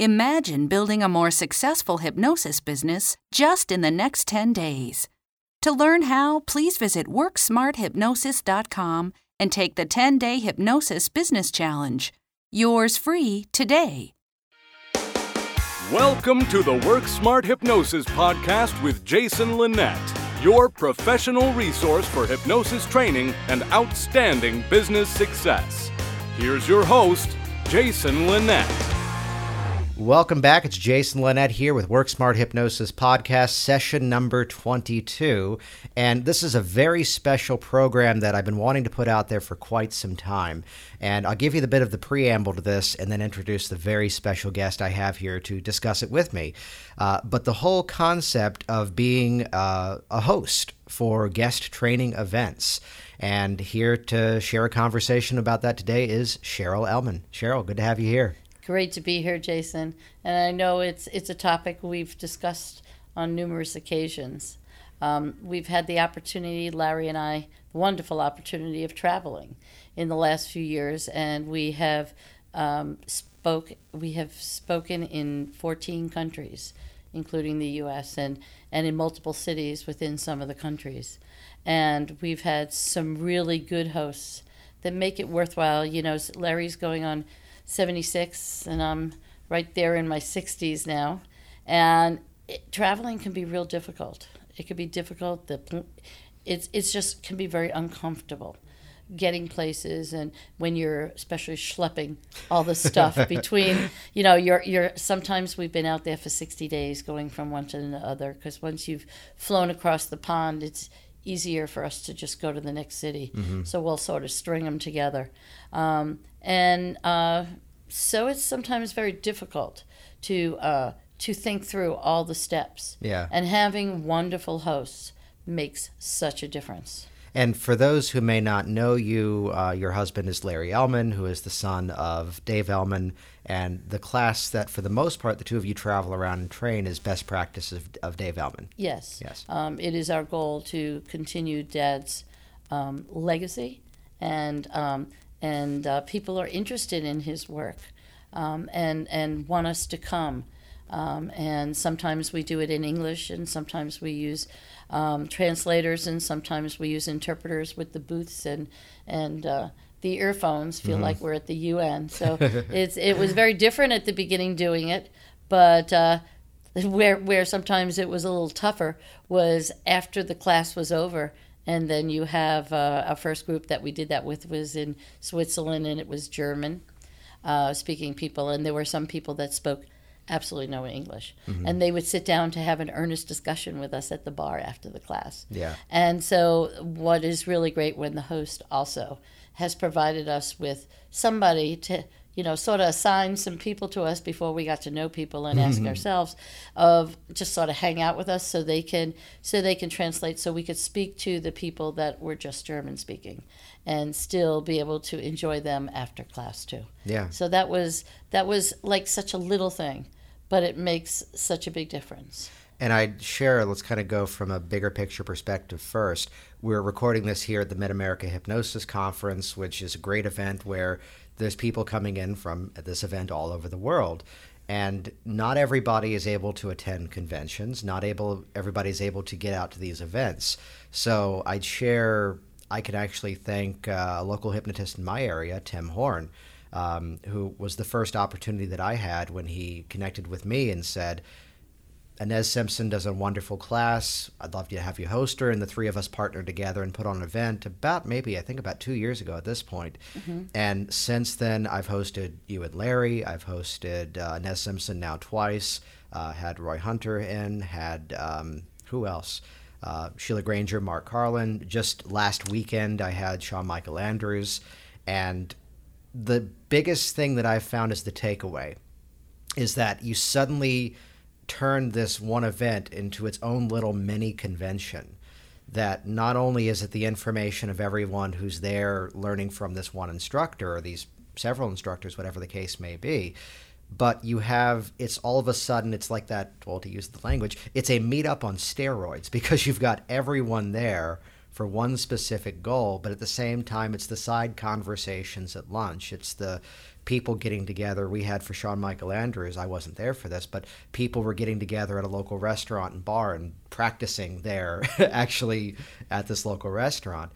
Imagine building a more successful hypnosis business just in the next 10 days. To learn how, please visit WorkSmartHypnosis.com and take the 10 day Hypnosis Business Challenge. Yours free today. Welcome to the Work Smart Hypnosis Podcast with Jason Linett, your professional resource for hypnosis training and outstanding business success. Here's your host, Jason Linett. Welcome back. It's Jason Linett here with Work Smart Hypnosis Podcast, session number 22. And this is a very special program that I've been wanting to put out there for quite some time. And I'll give you the bit of the preamble to this and then introduce the very special guest I have here to discuss it with me. Uh, but the whole concept of being uh, a host for guest training events. And here to share a conversation about that today is Cheryl Elman. Cheryl, good to have you here. Great to be here, Jason. And I know it's it's a topic we've discussed on numerous occasions. Um, we've had the opportunity, Larry and I, the wonderful opportunity of traveling in the last few years, and we have um, spoke we have spoken in 14 countries, including the U.S. and and in multiple cities within some of the countries, and we've had some really good hosts that make it worthwhile. You know, Larry's going on 76 and I'm right there in my 60s now. And it, traveling can be real difficult. It can be difficult. The, it's, it's just can be very uncomfortable getting places and when you're especially schlepping all the stuff between you know you're you're sometimes we've been out there for 60 days going from one to the other because once you've flown across the pond it's easier for us to just go to the next city mm-hmm. so we'll sort of string them together um, and uh, so it's sometimes very difficult to uh, to think through all the steps. Yeah. And having wonderful hosts makes such a difference. And for those who may not know you, uh, your husband is Larry Elman, who is the son of Dave Elman. And the class that, for the most part, the two of you travel around and train is best practices of, of Dave Elman. Yes. Yes. Um, it is our goal to continue Dad's um, legacy and um, and uh, people are interested in his work um, and and want us to come. Um, and sometimes we do it in English, and sometimes we use um, translators, and sometimes we use interpreters with the booths and and uh, the earphones. Feel mm-hmm. like we're at the UN. So it's it was very different at the beginning doing it, but. Uh, where where sometimes it was a little tougher was after the class was over and then you have uh, our first group that we did that with was in Switzerland, and it was German uh, speaking people, and there were some people that spoke absolutely no English, mm-hmm. and they would sit down to have an earnest discussion with us at the bar after the class. Yeah. And so, what is really great when the host also has provided us with somebody to you know, sort of assign some people to us before we got to know people and ask mm-hmm. ourselves of just sort of hang out with us so they can so they can translate so we could speak to the people that were just German speaking and still be able to enjoy them after class too. Yeah. So that was that was like such a little thing, but it makes such a big difference. And I'd share, let's kind of go from a bigger picture perspective first. We're recording this here at the Mid America Hypnosis Conference, which is a great event where there's people coming in from this event all over the world. And not everybody is able to attend conventions. Not able everybody is able to get out to these events. So i'd share i could actually thank uh, a local hypnotist in my area tim horn um, who was the first opportunity that i had when he connected with me and said Inez Simpson does a wonderful class. I'd love to have you host her. And the three of us partnered together and put on an event about maybe, I think, about two years ago at this point. Mm-hmm. And since then, I've hosted you and Larry. I've hosted uh, Inez Simpson now twice. Uh, had Roy Hunter in, had um, who else? Uh, Sheila Granger, Mark Carlin. Just last weekend, I had Sean Michael Andrews. And the biggest thing that I've found is the takeaway is that you suddenly turned this one event into its own little mini convention. That not only is it the information of everyone who's there learning from this one instructor or these several instructors, whatever the case may be, but you have it's all of a sudden it's like that well to use the language it's a meetup on steroids because you've got everyone there for one specific goal but at the same time it's the side conversations at lunch it's the people getting together. We had for Sean Michael Andrews, I wasn't there for this, but people were getting together at a local restaurant and bar and practicing there, actually at this local restaurant.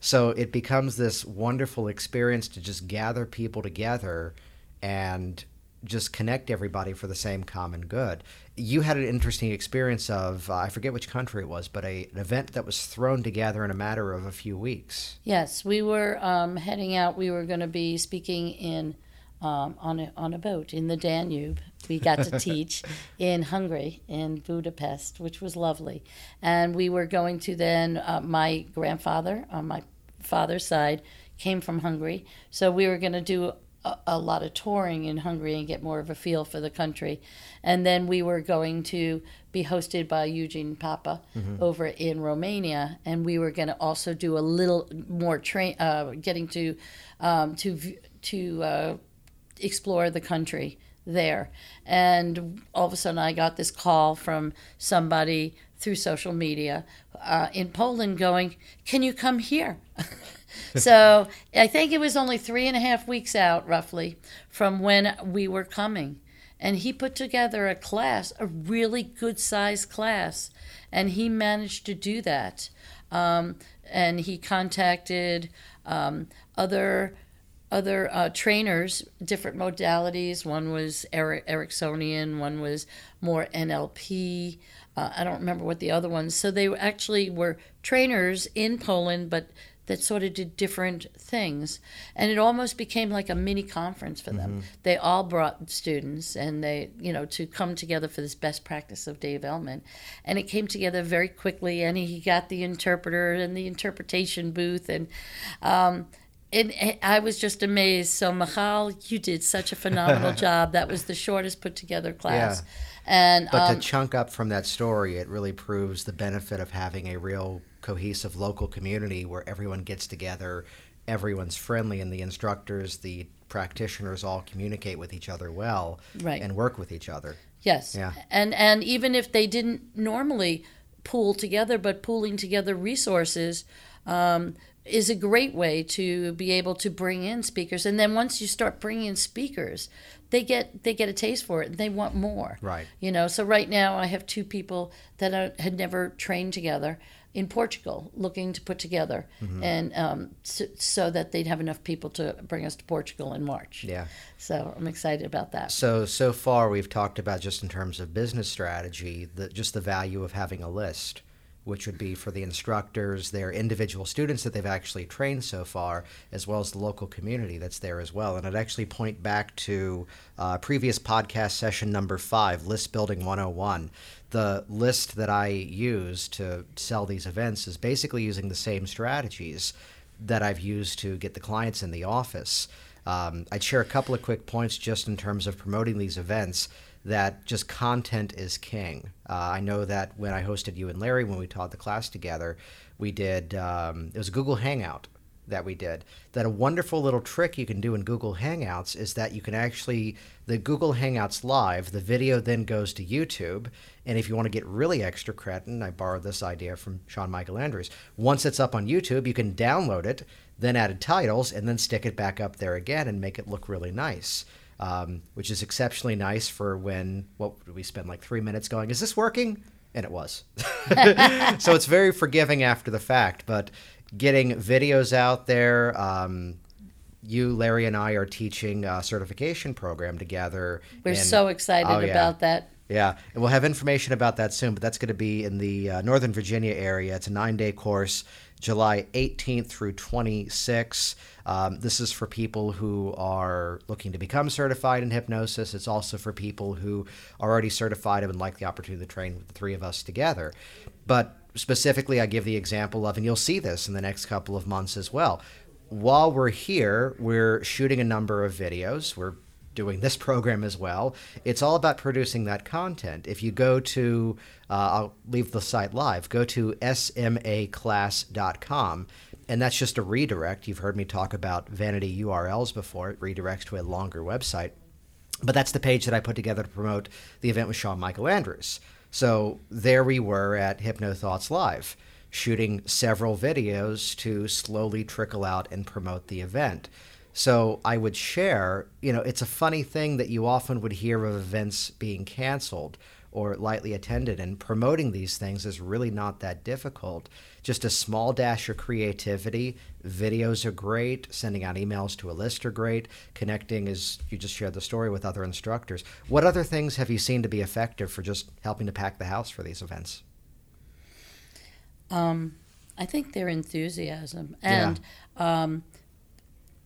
So it becomes this wonderful experience to just gather people together and just connect everybody for the same common good. You had an interesting experience of, uh, I forget which country it was, but a, an event that was thrown together in a matter of a few weeks. Yes, we were um, heading out. We were going to be speaking in um, on a on a boat in the Danube. We got to teach in Hungary in Budapest, which was lovely, and we were going to then. Uh, my grandfather on my father's side came from Hungary, so we were going to do a, a lot of touring in Hungary and get more of a feel for the country. And then we were going to be hosted by Eugene Papa over in Romania, and we were going to also do a little more train, uh, getting to um, to to uh, explore the country there. And all of a sudden, I got this call from somebody through social media uh, in Poland going, Can you come here? so I think it was only three and a half weeks out, roughly, from when we were coming. And he put together a class, a really good sized class, and he managed to do that. Um, and he contacted um, other other uh, trainers, different modalities. One was Eric, Ericksonian, one was more NLP. Uh, I don't remember what the other ones. So they actually were trainers in Poland, but that sort of did different things, and it almost became like a mini conference for them. They all brought students, and they, you know, to come together for this best practice of development, and it came together very quickly. And he got the interpreter and the interpretation booth, and um, and and I was just amazed. So, Michal, you did such a phenomenal job. That was the shortest put together class. Yeah. And But um, to chunk up from that story, it really proves the benefit of having a real cohesive local community where everyone gets together, everyone's friendly, and the instructors, the practitioners all communicate with each other well Right. and work with each other. Yes. Yeah. And and even if they didn't normally pool together, but pooling together resources um, is a great way to be able to bring in speakers. And then once you start bringing in speakers, they get they get a taste for it and they want more. Right. You know. So right now I have two people that are, had never trained together in Portugal, looking to put together, Mm-hmm. and um, so, so that they'd have enough people to bring us to Portugal in March. Yeah. So I'm excited about that. So so far we've talked about just in terms of business strategy, the just the value of having a list, which would be for the instructors, their individual students that they've actually trained so far, as well as the local community that's there as well. And I'd actually point back to uh, previous podcast session number five, List Building 101. The list that I use to sell these events is basically using the same strategies that I've used to get the clients in the office. Um, I'd share a couple of quick points just in terms of promoting these events that just content is king. Uh, I know that when I hosted you and Larry, when we taught the class together, we did, um, it was a Google Hangout that we did. That a wonderful little trick you can do in Google Hangouts is that you can actually, the Google Hangouts live, the video then goes to YouTube. And if you want to get really extra cretin, I borrowed this idea from Sean Michael Andrews. Once it's up on YouTube, you can download it, then add titles, and then stick it back up there again and make it look really nice. Um, which is exceptionally nice for when what did we spend like three minutes going, is this working? And it was. so it's very forgiving after the fact, but getting videos out there. Um, you, Larry, and I are teaching a certification program together. We're and- so excited Oh, yeah. about that. Yeah, and we'll have information about that soon, but that's going to be in the uh, Northern Virginia area. It's a nine day course, July 18th through 26. Um, this is for people who are looking to become certified in hypnosis. It's also for people who are already certified and would like the opportunity to train with the three of us together. But specifically, I give the example of, and you'll see this in the next couple of months as well. While we're here, we're shooting a number of videos. We're doing this program as well. It's all about producing that content. If you go to, uh, I'll leave the site live, go to smaclass.com, and that's just a redirect. You've heard me talk about vanity URLs before, it redirects to a longer website. But that's the page that I put together to promote the event with Sean Michael Andrews. So there we were at Hypno Thoughts Live, shooting several videos to slowly trickle out and promote the event. So I would share, you know, it's a funny thing that you often would hear of events being canceled or lightly attended, and promoting these things is really not that difficult. Just a small dash of creativity. Videos are great. Sending out emails to a list are great. Connecting, as you just shared the story, with other instructors. What other things have you seen to be effective for just helping to pack the house for these events? Um, I think their enthusiasm and yeah. um,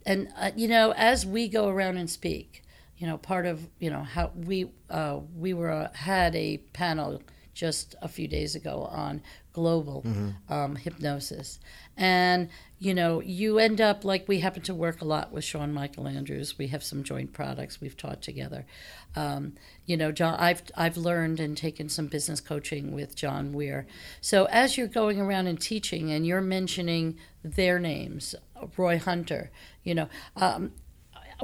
and uh, you know as we go around and speak, you know part of you know how we uh, we were uh, had a panel just a few days ago on global mm-hmm. um, hypnosis. And, you know, you end up like we happen to work a lot with Sean Michael Andrews. We have some joint products we've taught together. Um, you know, John, I've, I've learned and taken some business coaching with John Weir. So as you're going around and teaching and you're mentioning their names, Roy Hunter, you know, um,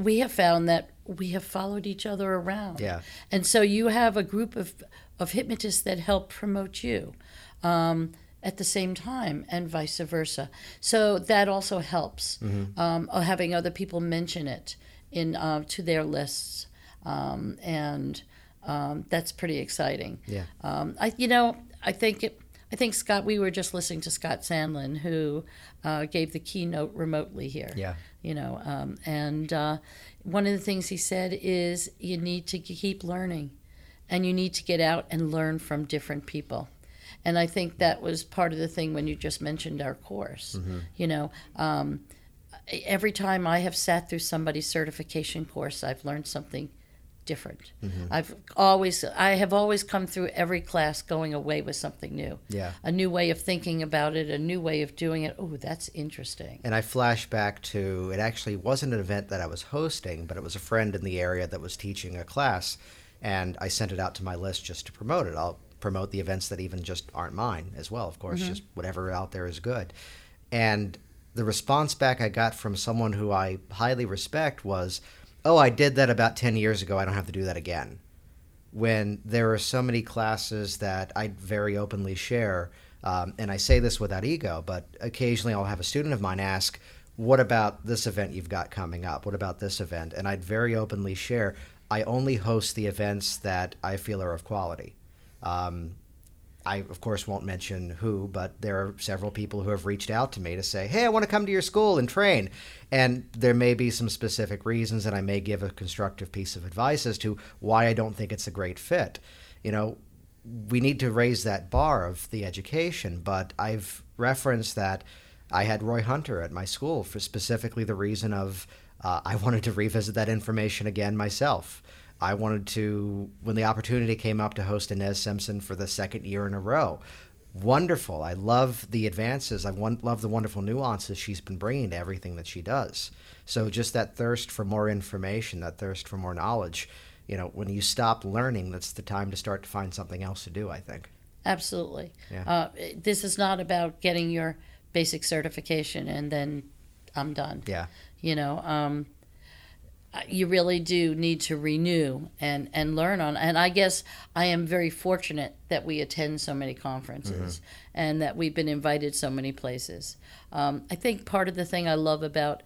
we have found that we have followed each other around. Yeah. And so you have a group of, of hypnotists that help promote you um, at the same time, and vice versa. So that also helps mm-hmm. um, having other people mention it in uh, to their lists, um, and um, that's pretty exciting. Yeah. Um, I you know I think it, I think Scott. We were just listening to Scott Sandland, who uh, gave the keynote remotely here. Yeah. You know, um, and uh, one of the things he said is you need to keep learning, and you need to get out and learn from different people. And I think that was part of the thing when you just mentioned our course. Mm-hmm. You know, um, every time I have sat through somebody's certification course, I've learned something different. Mm-hmm. I've always I have always come through every class going away with something new. Yeah. A new way of thinking about it, a new way of doing it. Oh, that's interesting. And I flash back to it actually wasn't an event that I was hosting, but it was a friend in the area that was teaching a class and I sent it out to my list just to promote it. I'll promote the events that even just aren't mine as well. Of course, mm-hmm. just whatever out there is good. And the response back I got from someone who I highly respect was, "Oh, I did that about 10 years ago. I don't have to do that again." When there are so many classes that I very openly share, um, and I say this without ego, but occasionally I'll have a student of mine ask, "What about this event you've got coming up? What about this event?" And I'd very openly share, I only host the events that I feel are of quality. Um, I, of course, won't mention who, but there are several people who have reached out to me to say, hey, I want to come to your school and train. And there may be some specific reasons, and I may give a constructive piece of advice as to why I don't think it's a great fit. You know, we need to raise that bar of the education, but I've referenced that I had Roy Hunter at my school for specifically the reason of uh, I wanted to revisit that information again myself. I wanted to, when the opportunity came up to host Inez Simpson for the second year in a row, wonderful. I love the advances. I love the wonderful nuances she's been bringing to everything that she does. So just that thirst for more information, that thirst for more knowledge, you know, when you stop learning, that's the time to start to find something else to do, I think. Absolutely. Yeah. Uh, this is not about getting your basic certification and then I'm done. Yeah. You know, um, you really do need to renew and, and learn on. And I guess I am very fortunate that we attend so many conferences mm-hmm. and that we've been invited so many places. Um, I think part of the thing I love about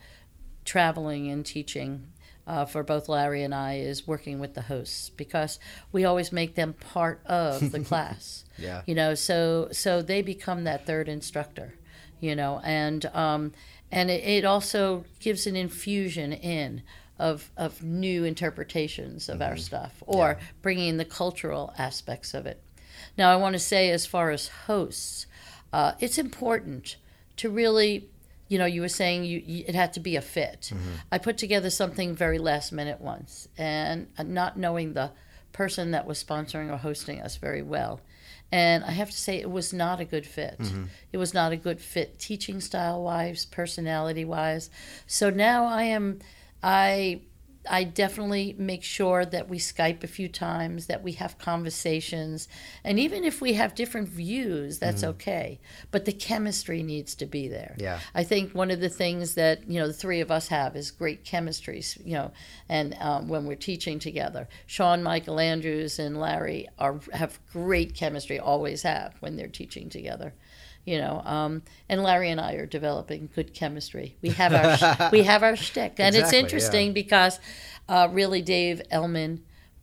traveling and teaching uh, for both Larry and I is working with the hosts because we always make them part of the class. Yeah. You know, so so they become that third instructor. You know, and um, and it, it also gives an infusion in of, of new interpretations of mm-hmm. our stuff or yeah. bringing in the cultural aspects of it. Now, I want to say, as far as hosts, uh, it's important to really, you know, you were saying you, you it had to be a fit. Mm-hmm. I put together something very last minute once, and uh, not knowing the person that was sponsoring or hosting us very well. And I have to say, it was not a good fit. Mm-hmm. It was not a good fit teaching style wise, personality wise. So now I am I I definitely make sure that we Skype a few times, that we have conversations. And even if we have different views, that's mm-hmm. okay. But the chemistry needs to be there. Yeah. I think one of the things that, you know, the three of us have is great chemistry, you know, and um, when we're teaching together. Sean, Michael Andrews, and Larry are have great chemistry, always have when they're teaching together you know. Um, and Larry and I are developing good chemistry. We have our we have our shtick, and Exactly, it's yeah. interesting because uh, really Dave Elman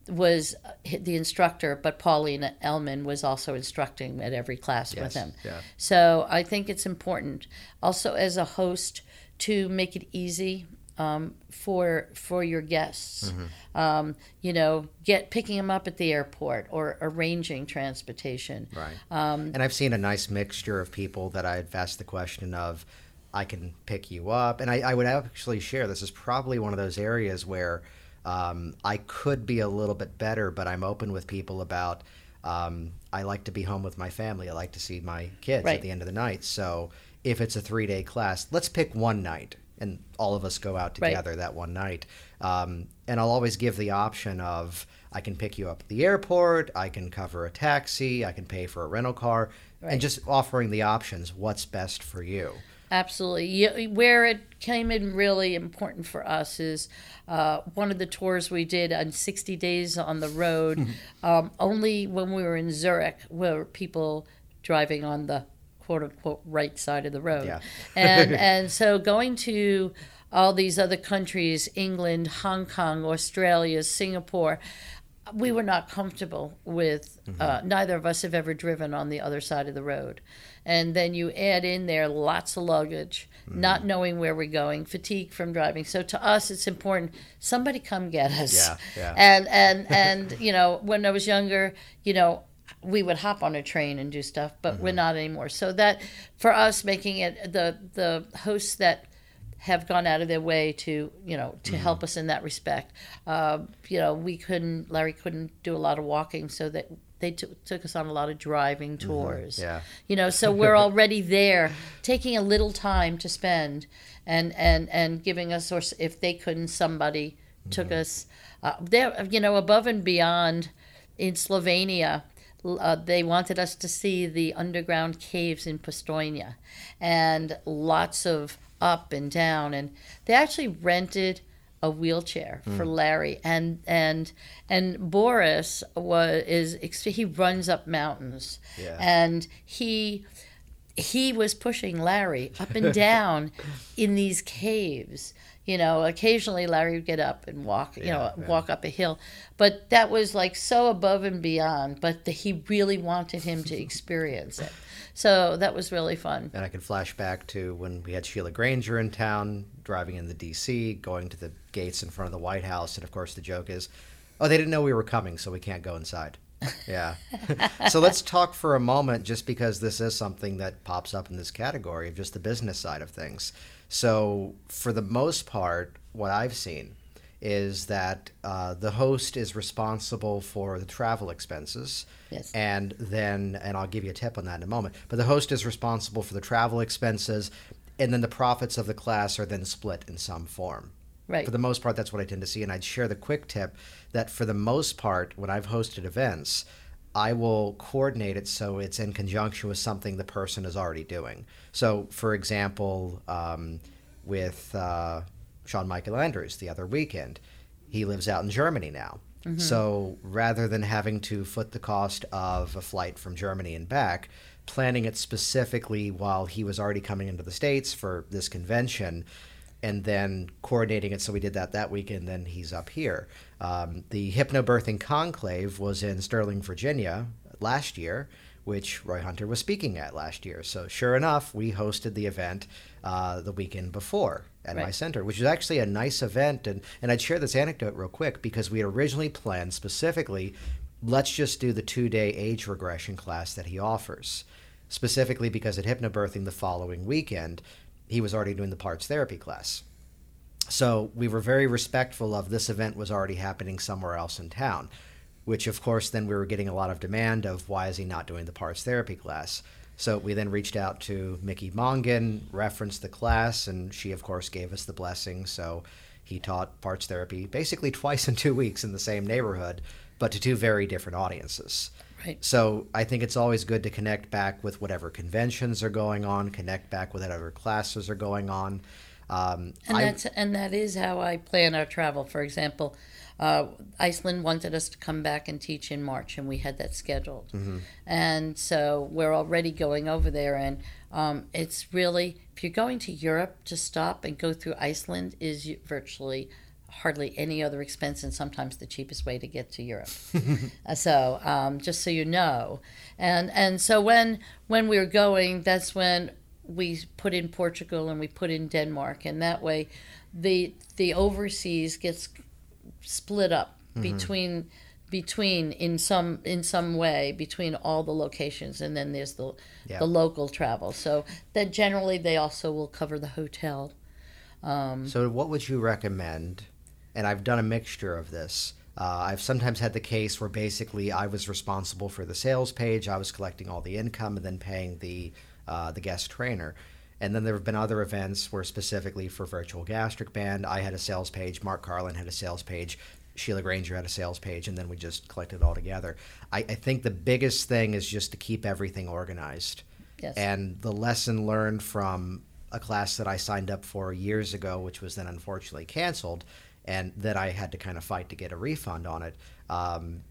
was uh, the instructor, but Pauline Elman was also instructing at every class with him. yeah. So I think it's important also as a host to make it easy um, for for your guests. Mm-hmm. Um, you know, get picking them up at the airport or arranging transportation. Right. Um, and I've seen a nice mixture of people that I've asked the question of, I can pick you up. And I, I would actually share this is probably one of those areas where um, I could be a little bit better, but I'm open with people about. Um, I like to be home with my family. I like to see my kids Right. at the end of the night. So if it's a three day class, let's pick one night and all of us go out Right. together that one night. Um, and I'll always give the option of I can pick you up at the airport, I can cover a taxi, I can pay for a rental car, Right. and just offering the options. What's best for you? Absolutely. You- Where it came in really important for us is uh, one of the tours we did on 60 days on the road. um, only when we were in Zurich were people driving on the quote unquote right side of the road. Yeah. and and so going to all these other countries, England, Hong Kong, Australia, Singapore, we were not comfortable with. Uh, neither of us have ever driven on the other side of the road, and then you add in there lots of luggage, not knowing where we're going, fatigue from driving. So to us, it's important somebody come get us. Yeah, yeah. And and and you know, when I was younger, you know. We would hop on a train and do stuff, but we're not anymore. So that, for us, making it the the hosts that have gone out of their way to you know to help us in that respect. Uh, you know, we couldn't. Larry couldn't do a lot of walking, so that they took took us on a lot of driving tours. Yeah. You know, so we're already there, taking a little time to spend, and and and giving us, or if they couldn't, somebody took us uh, there. You know, above and beyond in Slovenia. Uh, they wanted us to see the underground caves in Postojna and lots of up and down and they actually rented a wheelchair for Larry and and and Boris was is he runs up mountains Yeah. and he he was pushing Larry up and down in these caves. You know, occasionally Larry would get up and walk, you know, yeah. walk up a hill. But that was like so above and beyond. But the, he really wanted him to experience it. So that was really fun. And I can flash back to when we had Sheila Granger in town, driving in the D.C., going to the gates in front of the White House, and of course the joke is, "Oh, they didn't know we were coming, so we can't go inside." Yeah. so let's talk for a moment, just because this is something that pops up in this category of just the business side of things. So for the most part, what I've seen is that uh, the host is responsible for the travel expenses. Yes. And then, and I'll give you a tip on that in a moment, but the host is responsible for the travel expenses, and then the profits of the class are then split in some form. Right. For the most part, that's what I tend to see. And I'd share the quick tip that for the most part, when I've hosted events, I will coordinate it so it's in conjunction with something the person is already doing. So, for example, um, with uh, Sean Michael Andrews the other weekend, he lives out in Germany now. So rather than having to foot the cost of a flight from Germany and back, planning it specifically while he was already coming into the States for this convention, and then coordinating it so we did that that weekend, then he's up here. Um, the Hypnobirthing Conclave was in Sterling, Virginia last year, which Roy Hunter was speaking at last year. So sure enough, we hosted the event uh, the weekend before at my center, which is actually a nice event. And, and I'd share this anecdote real quick because we had originally planned specifically, let's just do the two day age regression class that he offers. Specifically because at Hypnobirthing the following weekend, he was already doing the parts therapy class. So we were very respectful of this event was already happening somewhere else in town, which of course then we were getting a lot of demand of why is he not doing the parts therapy class. So we then reached out to Mickey Mongan, referenced the class, and she of course gave us the blessing. So he taught parts therapy basically twice in two weeks in the same neighborhood, but to two very different audiences. Right. So I think it's always good to connect back with whatever conventions are going on, connect back with whatever classes are going on. Um, And I- that's and that is how I plan our travel. For example, uh, Iceland wanted us to come back and teach in March, and we had that scheduled. Mm-hmm. And so we're already going over there, and um, it's really if you're going to Europe to stop and go through Iceland is virtually hardly any other expense, and sometimes the cheapest way to get to Europe. Uh, so um, just so you know, and and so when when we were going, that's when we put in Portugal and we put in Denmark, and that way, the the overseas gets split up between between in some in some way between all the locations, and then there's the Yeah. the local travel. So that generally they also will cover the hotel. So, what would you recommend? And I've done a mixture of this. Uh, I've sometimes had the case where basically I was responsible for the sales page, I was collecting all the income, and then paying the uh, the guest trainer. And then there have been other events where, specifically for Virtual Gastric Band, I had a sales page, Mark Carlin had a sales page, Sheila Granger had a sales page, and then we just collected it all together. I, I think the biggest thing is just to keep everything organized. Yes. And the lesson learned from a class that I signed up for years ago, which was then unfortunately canceled, and that I had to kind of fight to get a refund on it. Um,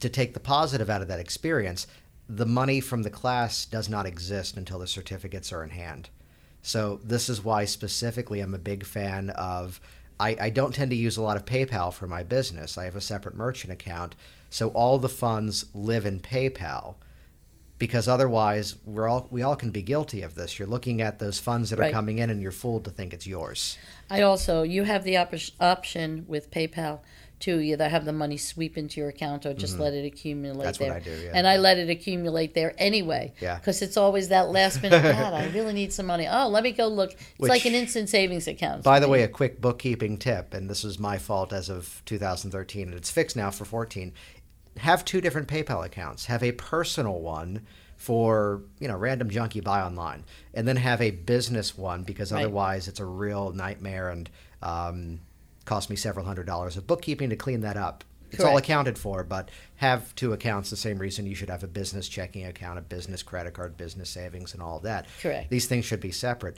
to take the positive out of that experience, the money from the class does not exist until the certificates are in hand. So this is why specifically I'm a big fan of. I, I don't tend to use a lot of PayPal for my business. I have a separate merchant account, so all the funds live in PayPal because otherwise we're all we all can be guilty of this. You're looking at those funds that are coming in and you're fooled to think it's yours. I also you have the op- option with PayPal to either have the money sweep into your account or just let it accumulate Mm-hmm. That's what there. I do, yeah. And I let it accumulate there anyway. Yeah. Because it's always that last minute. God, I really need some money. Oh, let me go look. It's like an instant savings account. By the way, a quick bookkeeping tip, and this was my fault as of 2013, and it's fixed now for 14. Have two different PayPal accounts. Have a personal one for you know random junk you buy online, and then have a business one because Right. otherwise it's a real nightmare and um, cost me several hundred dollars of bookkeeping to clean that up. It's all accounted for, but have two accounts the same reason you should have a business checking account, a business credit card, business savings, and all of that. Correct. These things should be separate.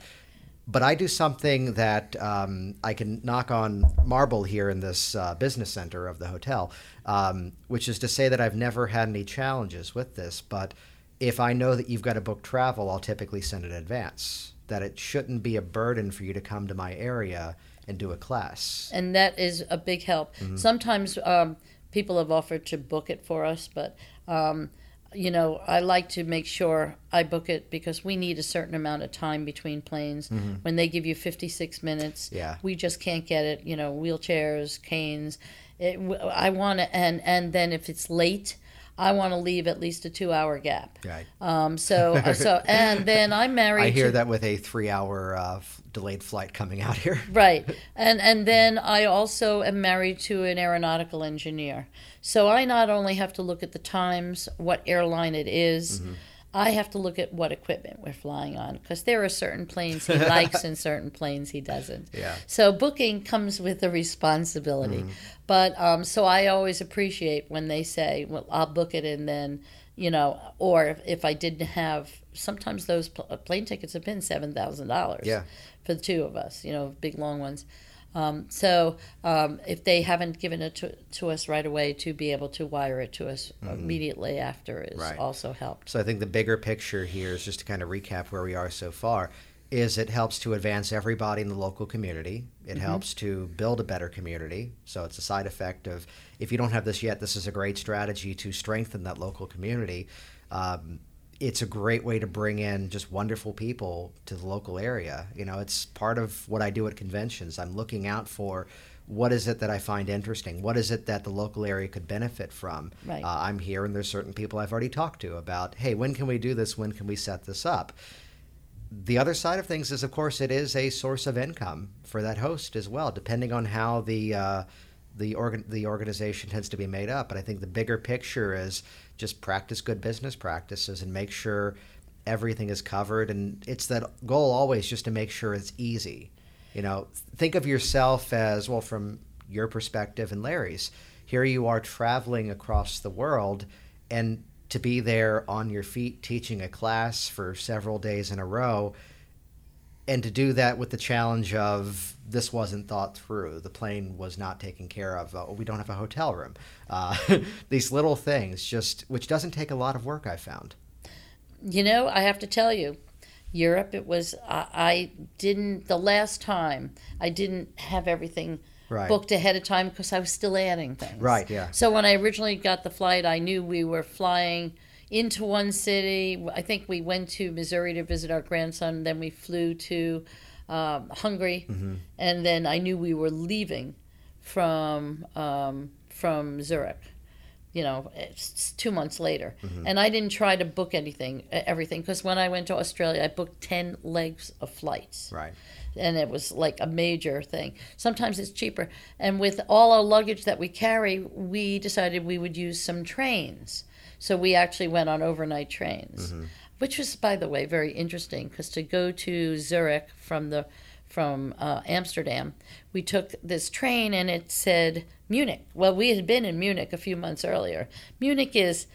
But I do something that um, I can knock on marble here in this uh, business center of the hotel, um, which is to say that I've never had any challenges with this. But if I know that you've got to book travel, I'll typically send it in advance. That it shouldn't be a burden for you to come to my area and do a class. and that is a big help. Mm-hmm. Sometimes um, people have offered to book it for us, but um, you know, I like to make sure I book it because we need a certain amount of time between planes. When they give you 56 minutes, Mm-hmm. Yeah. we just can't get it. You know, wheelchairs, canes. It, I want to, and and then if it's late. I want to leave at least a two-hour gap. Right. Um, so, so, and then I'm married. I hear to, that with a three-hour uh, f- delayed flight coming out here. Right. And and then I also am married to an aeronautical engineer. So I not only have to look at the times, what airline it is, I have to look at what equipment we're flying on because there are certain planes he likes and certain planes he doesn't. Yeah. So booking comes with a responsibility. But um, so I always appreciate when they say, "Well, I'll book it," and then you know, or if, if I didn't have, sometimes those pl- uh, plane tickets have been seven thousand dollars Yeah. for the two of us, you know, big long ones. Um, so um, if they haven't given it to, to us right away, to be able to wire it to us immediately after is Right. also helped. So I think the bigger picture here is just to kind of recap where we are so far is it helps to advance everybody in the local community. It helps to build a better community. So it's a side effect of if you don't have this yet, this is a great strategy to strengthen that local community. Um, it's a great way to bring in just wonderful people to the local area. You know, it's part of what I do at conventions. I'm looking out for what is it that I find interesting? What is it that the local area could benefit from? Right. Uh, I'm here, and there's certain people I've already talked to about, hey, when can we do this? When can we set this up? The other side of things is, of course, it is a source of income for that host as well, depending on how the uh, the organ the organization tends to be made up. But I think the bigger picture is just practice good business practices and make sure everything is covered. And it's that goal always just to make sure it's easy. You know, think of yourself as well from your perspective and Larry's. Here you are traveling across the world, and to be there on your feet teaching a class for several days in a row, and to do that with the challenge of this wasn't thought through. The plane was not taken care of. Uh, we don't have a hotel room. Uh, these little things, just which doesn't take a lot of work. I found. You know, I have to tell you, Europe. It was I, I didn't the last time I didn't have everything Right. booked ahead of time because I was still adding things. Right, yeah. So when I originally got the flight, I knew we were flying into one city. I think we went to Missouri to visit our grandson. Then we flew to um, Hungary, Mm-hmm. and then I knew we were leaving from um, from Zurich. You know, it's two months later, Mm-hmm. and I didn't try to book anything, everything, because when I went to Australia, I booked ten legs of flights Right. and it was like a major thing. Sometimes it's cheaper. And with all our luggage that we carry, we decided we would use some trains. So we actually went on overnight trains, which was, by the way, very interesting because to go to Zurich from the from uh, Amsterdam, we took this train and it said Munich. Well, we had been in Munich a few months earlier. Munich is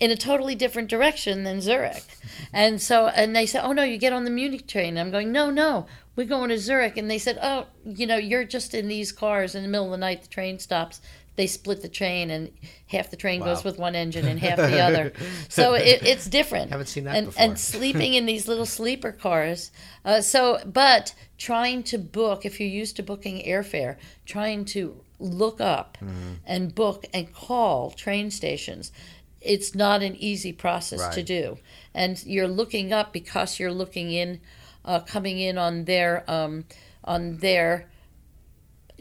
in a totally different direction than Zurich. And so, and they said, oh no, you get on the Munich train. And I'm going, no, no, we're going to Zurich. And they said, oh, you know, you're just in these cars in the middle of the night, the train stops. They split the train, and half the train goes with one engine and half the other. So it, it's different. Haven't seen that and, before. And sleeping in these little sleeper cars. Uh, so, but trying to book, if you're used to booking airfare, trying to look up Mm-hmm. and book and call train stations, it's not an easy process to do. And you're looking up because you're looking in, uh, coming in on their um, on their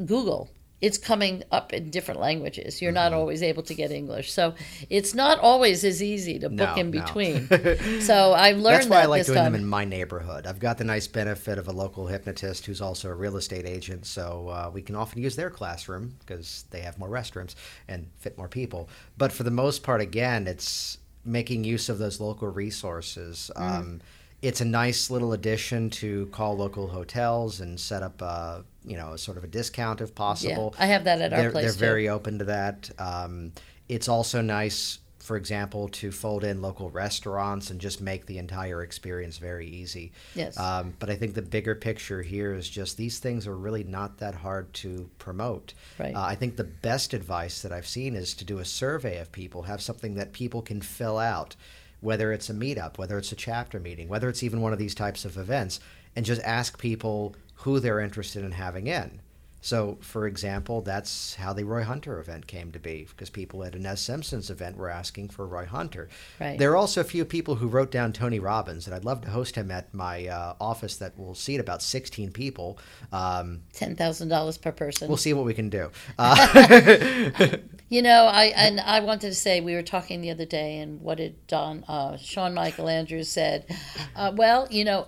Google. It's coming up in different languages. You're not always able to get English, so it's not always as easy to book No, in no. between. so I've learned That's why that I like doing time. them in my neighborhood. I've got the nice benefit of a local hypnotist who's also a real estate agent, so uh, we can often use their classroom because they have more restrooms and fit more people. But for the most part, again, it's making use of those local resources. Mm. Um, it's a nice little addition to call local hotels and set up, uh, you know, sort of a discount if possible. Yeah, I have that at our they're, place, They're too. very open to that. Um, it's also nice, for example, to fold in local restaurants and just make the entire experience very easy. Yes. Um, but I think the bigger picture here is just these things are really not that hard to promote. Right. Uh, I think the best advice that I've seen is to do a survey of people, have something that people can fill out, whether it's a meetup, whether it's a chapter meeting, whether it's even one of these types of events, and just ask people who they're interested in having in. So, for example, that's how the Roy Hunter event came to be, because people at Inez Simpson's event were asking for Roy Hunter. Right. There are also a few people who wrote down Tony Robbins, and I'd love to host him at my uh, office that will seat about 16 people. Um, Ten thousand dollars per person. we'll see what we can do. Uh, You know, I and I wanted to say we were talking the other day, and what did Don uh, Sean Michael Andrews said? Uh, well, you know,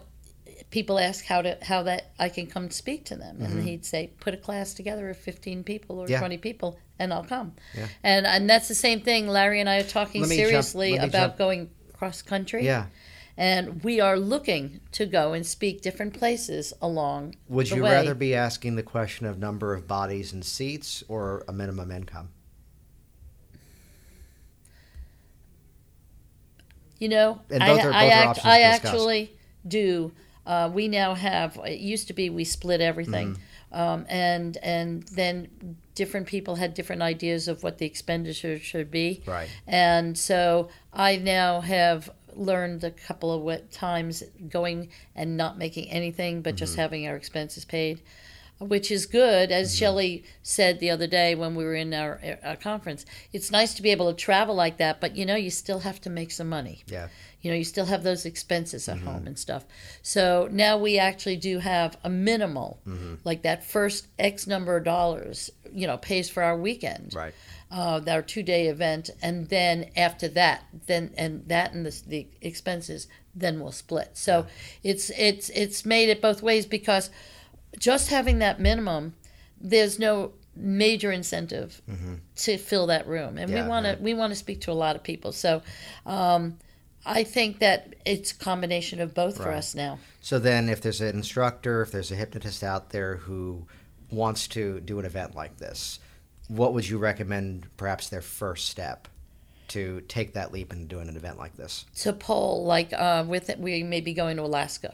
people ask how to how that I can come speak to them, and he'd say, put a class together of fifteen people or Mm-hmm. Yeah. twenty people, and I'll come. Yeah. And and that's the same thing. Larry and I are talking jump- seriously about jump- going cross country. yeah. And we are looking to go and speak different places along. Would you way. rather be asking the question of number of bodies and seats or a minimum income? You know, And I, both are- I, both are act, options I actually do. Uh, we now have. It used to be we split everything, Mm-hmm. um, and and then different people had different ideas of what the expenditure should be. Right. And so I now have learned a couple of times going and not making anything, but just having our expenses paid. Which is good, as mm-hmm. Shelley said the other day when we were in our, our conference. It's nice to be able to travel like that, but you know, you still have to make some money Yeah. you know you still have those expenses at home mm-hmm. and stuff so now we actually do have a minimal mm-hmm. like that first x number of dollars you know pays for our weekend Right. uh, our two day event and then after that then and that and the, the expenses then we'll split so it's it's it's made it both ways because just having that minimum there's no major incentive to fill that room. And Yeah, we want to we want to speak to a lot of people. So um, I think that it's a combination of both for us now. So then, if there's an instructor, if there's a hypnotist out there who wants to do an event like this, what would you recommend perhaps their first step? To take that leap and do an event like this? to poll like uh, with it, we may be going to Alaska,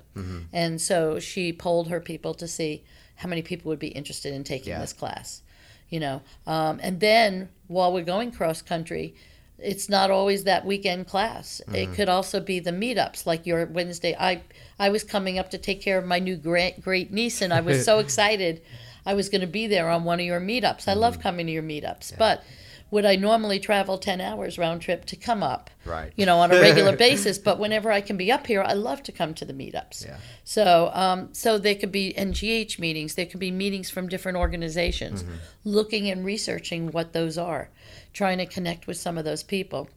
and so she polled her people to see how many people would be interested in taking Yeah. this class, you know. Um, and then while we're going cross country, it's not always that weekend class. It could also be the meetups, like your Wednesday. I I was coming up to take care of my new great great niece, and I was so excited. I was going to be there on one of your meetups. I love coming to your meetups, but would I normally travel 10 hours round trip to come up? Right. You know, on a regular basis. But whenever I can be up here, I love to come to the meetups. Yeah. So, um, so there could be NGH meetings. There could be meetings from different organizations, looking and researching what those are, trying to connect with some of those people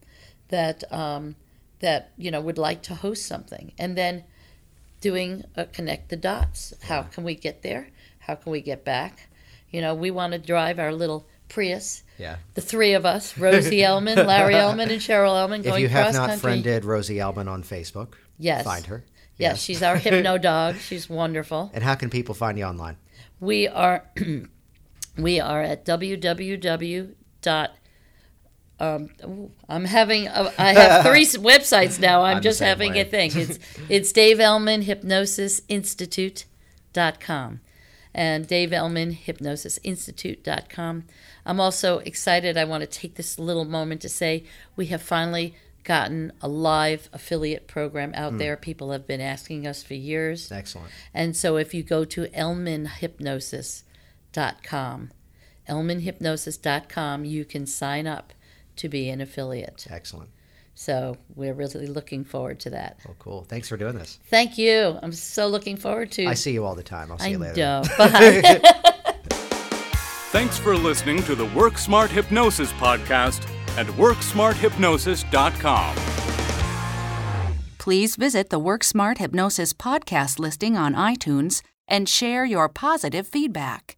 that um, that you know would like to host something, and then doing a connect the dots. How can we get there? How can we get back? You know, we want to drive our little Prius. Yeah. The three of us, Rosie Elman, Larry Elman, and Cheryl Elman, If you have not country. friended Rosie Elman on Facebook, Yes. find her. Yes, she's our hypno dog. She's wonderful. And how can people find you online? We are we are at www dot um, ooh, I'm having uh, I have three websites now. I'm, I'm just having way. a thing. It's it's Dave Elman Hypnosis Institute dot com and Dave Elman Hypnosis Institute dot com. I'm also excited. I want to take this little moment to say we have finally gotten a live affiliate program out Hmm. there. People have been asking us for years. Excellent. And so if you go to elmanhypnosis.com, elmanhypnosis.com, you can sign up to be an affiliate. Excellent. So we're really looking forward to that. Well, cool. Thanks for doing this. Thank you. I'm so looking forward to I see you all the time. I'll see I you later. know. Bye. Thanks for listening to the Work Smart Hypnosis podcast at WorksmartHypnosis.com. Please visit the Work Smart Hypnosis podcast listing on iTunes and share your positive feedback.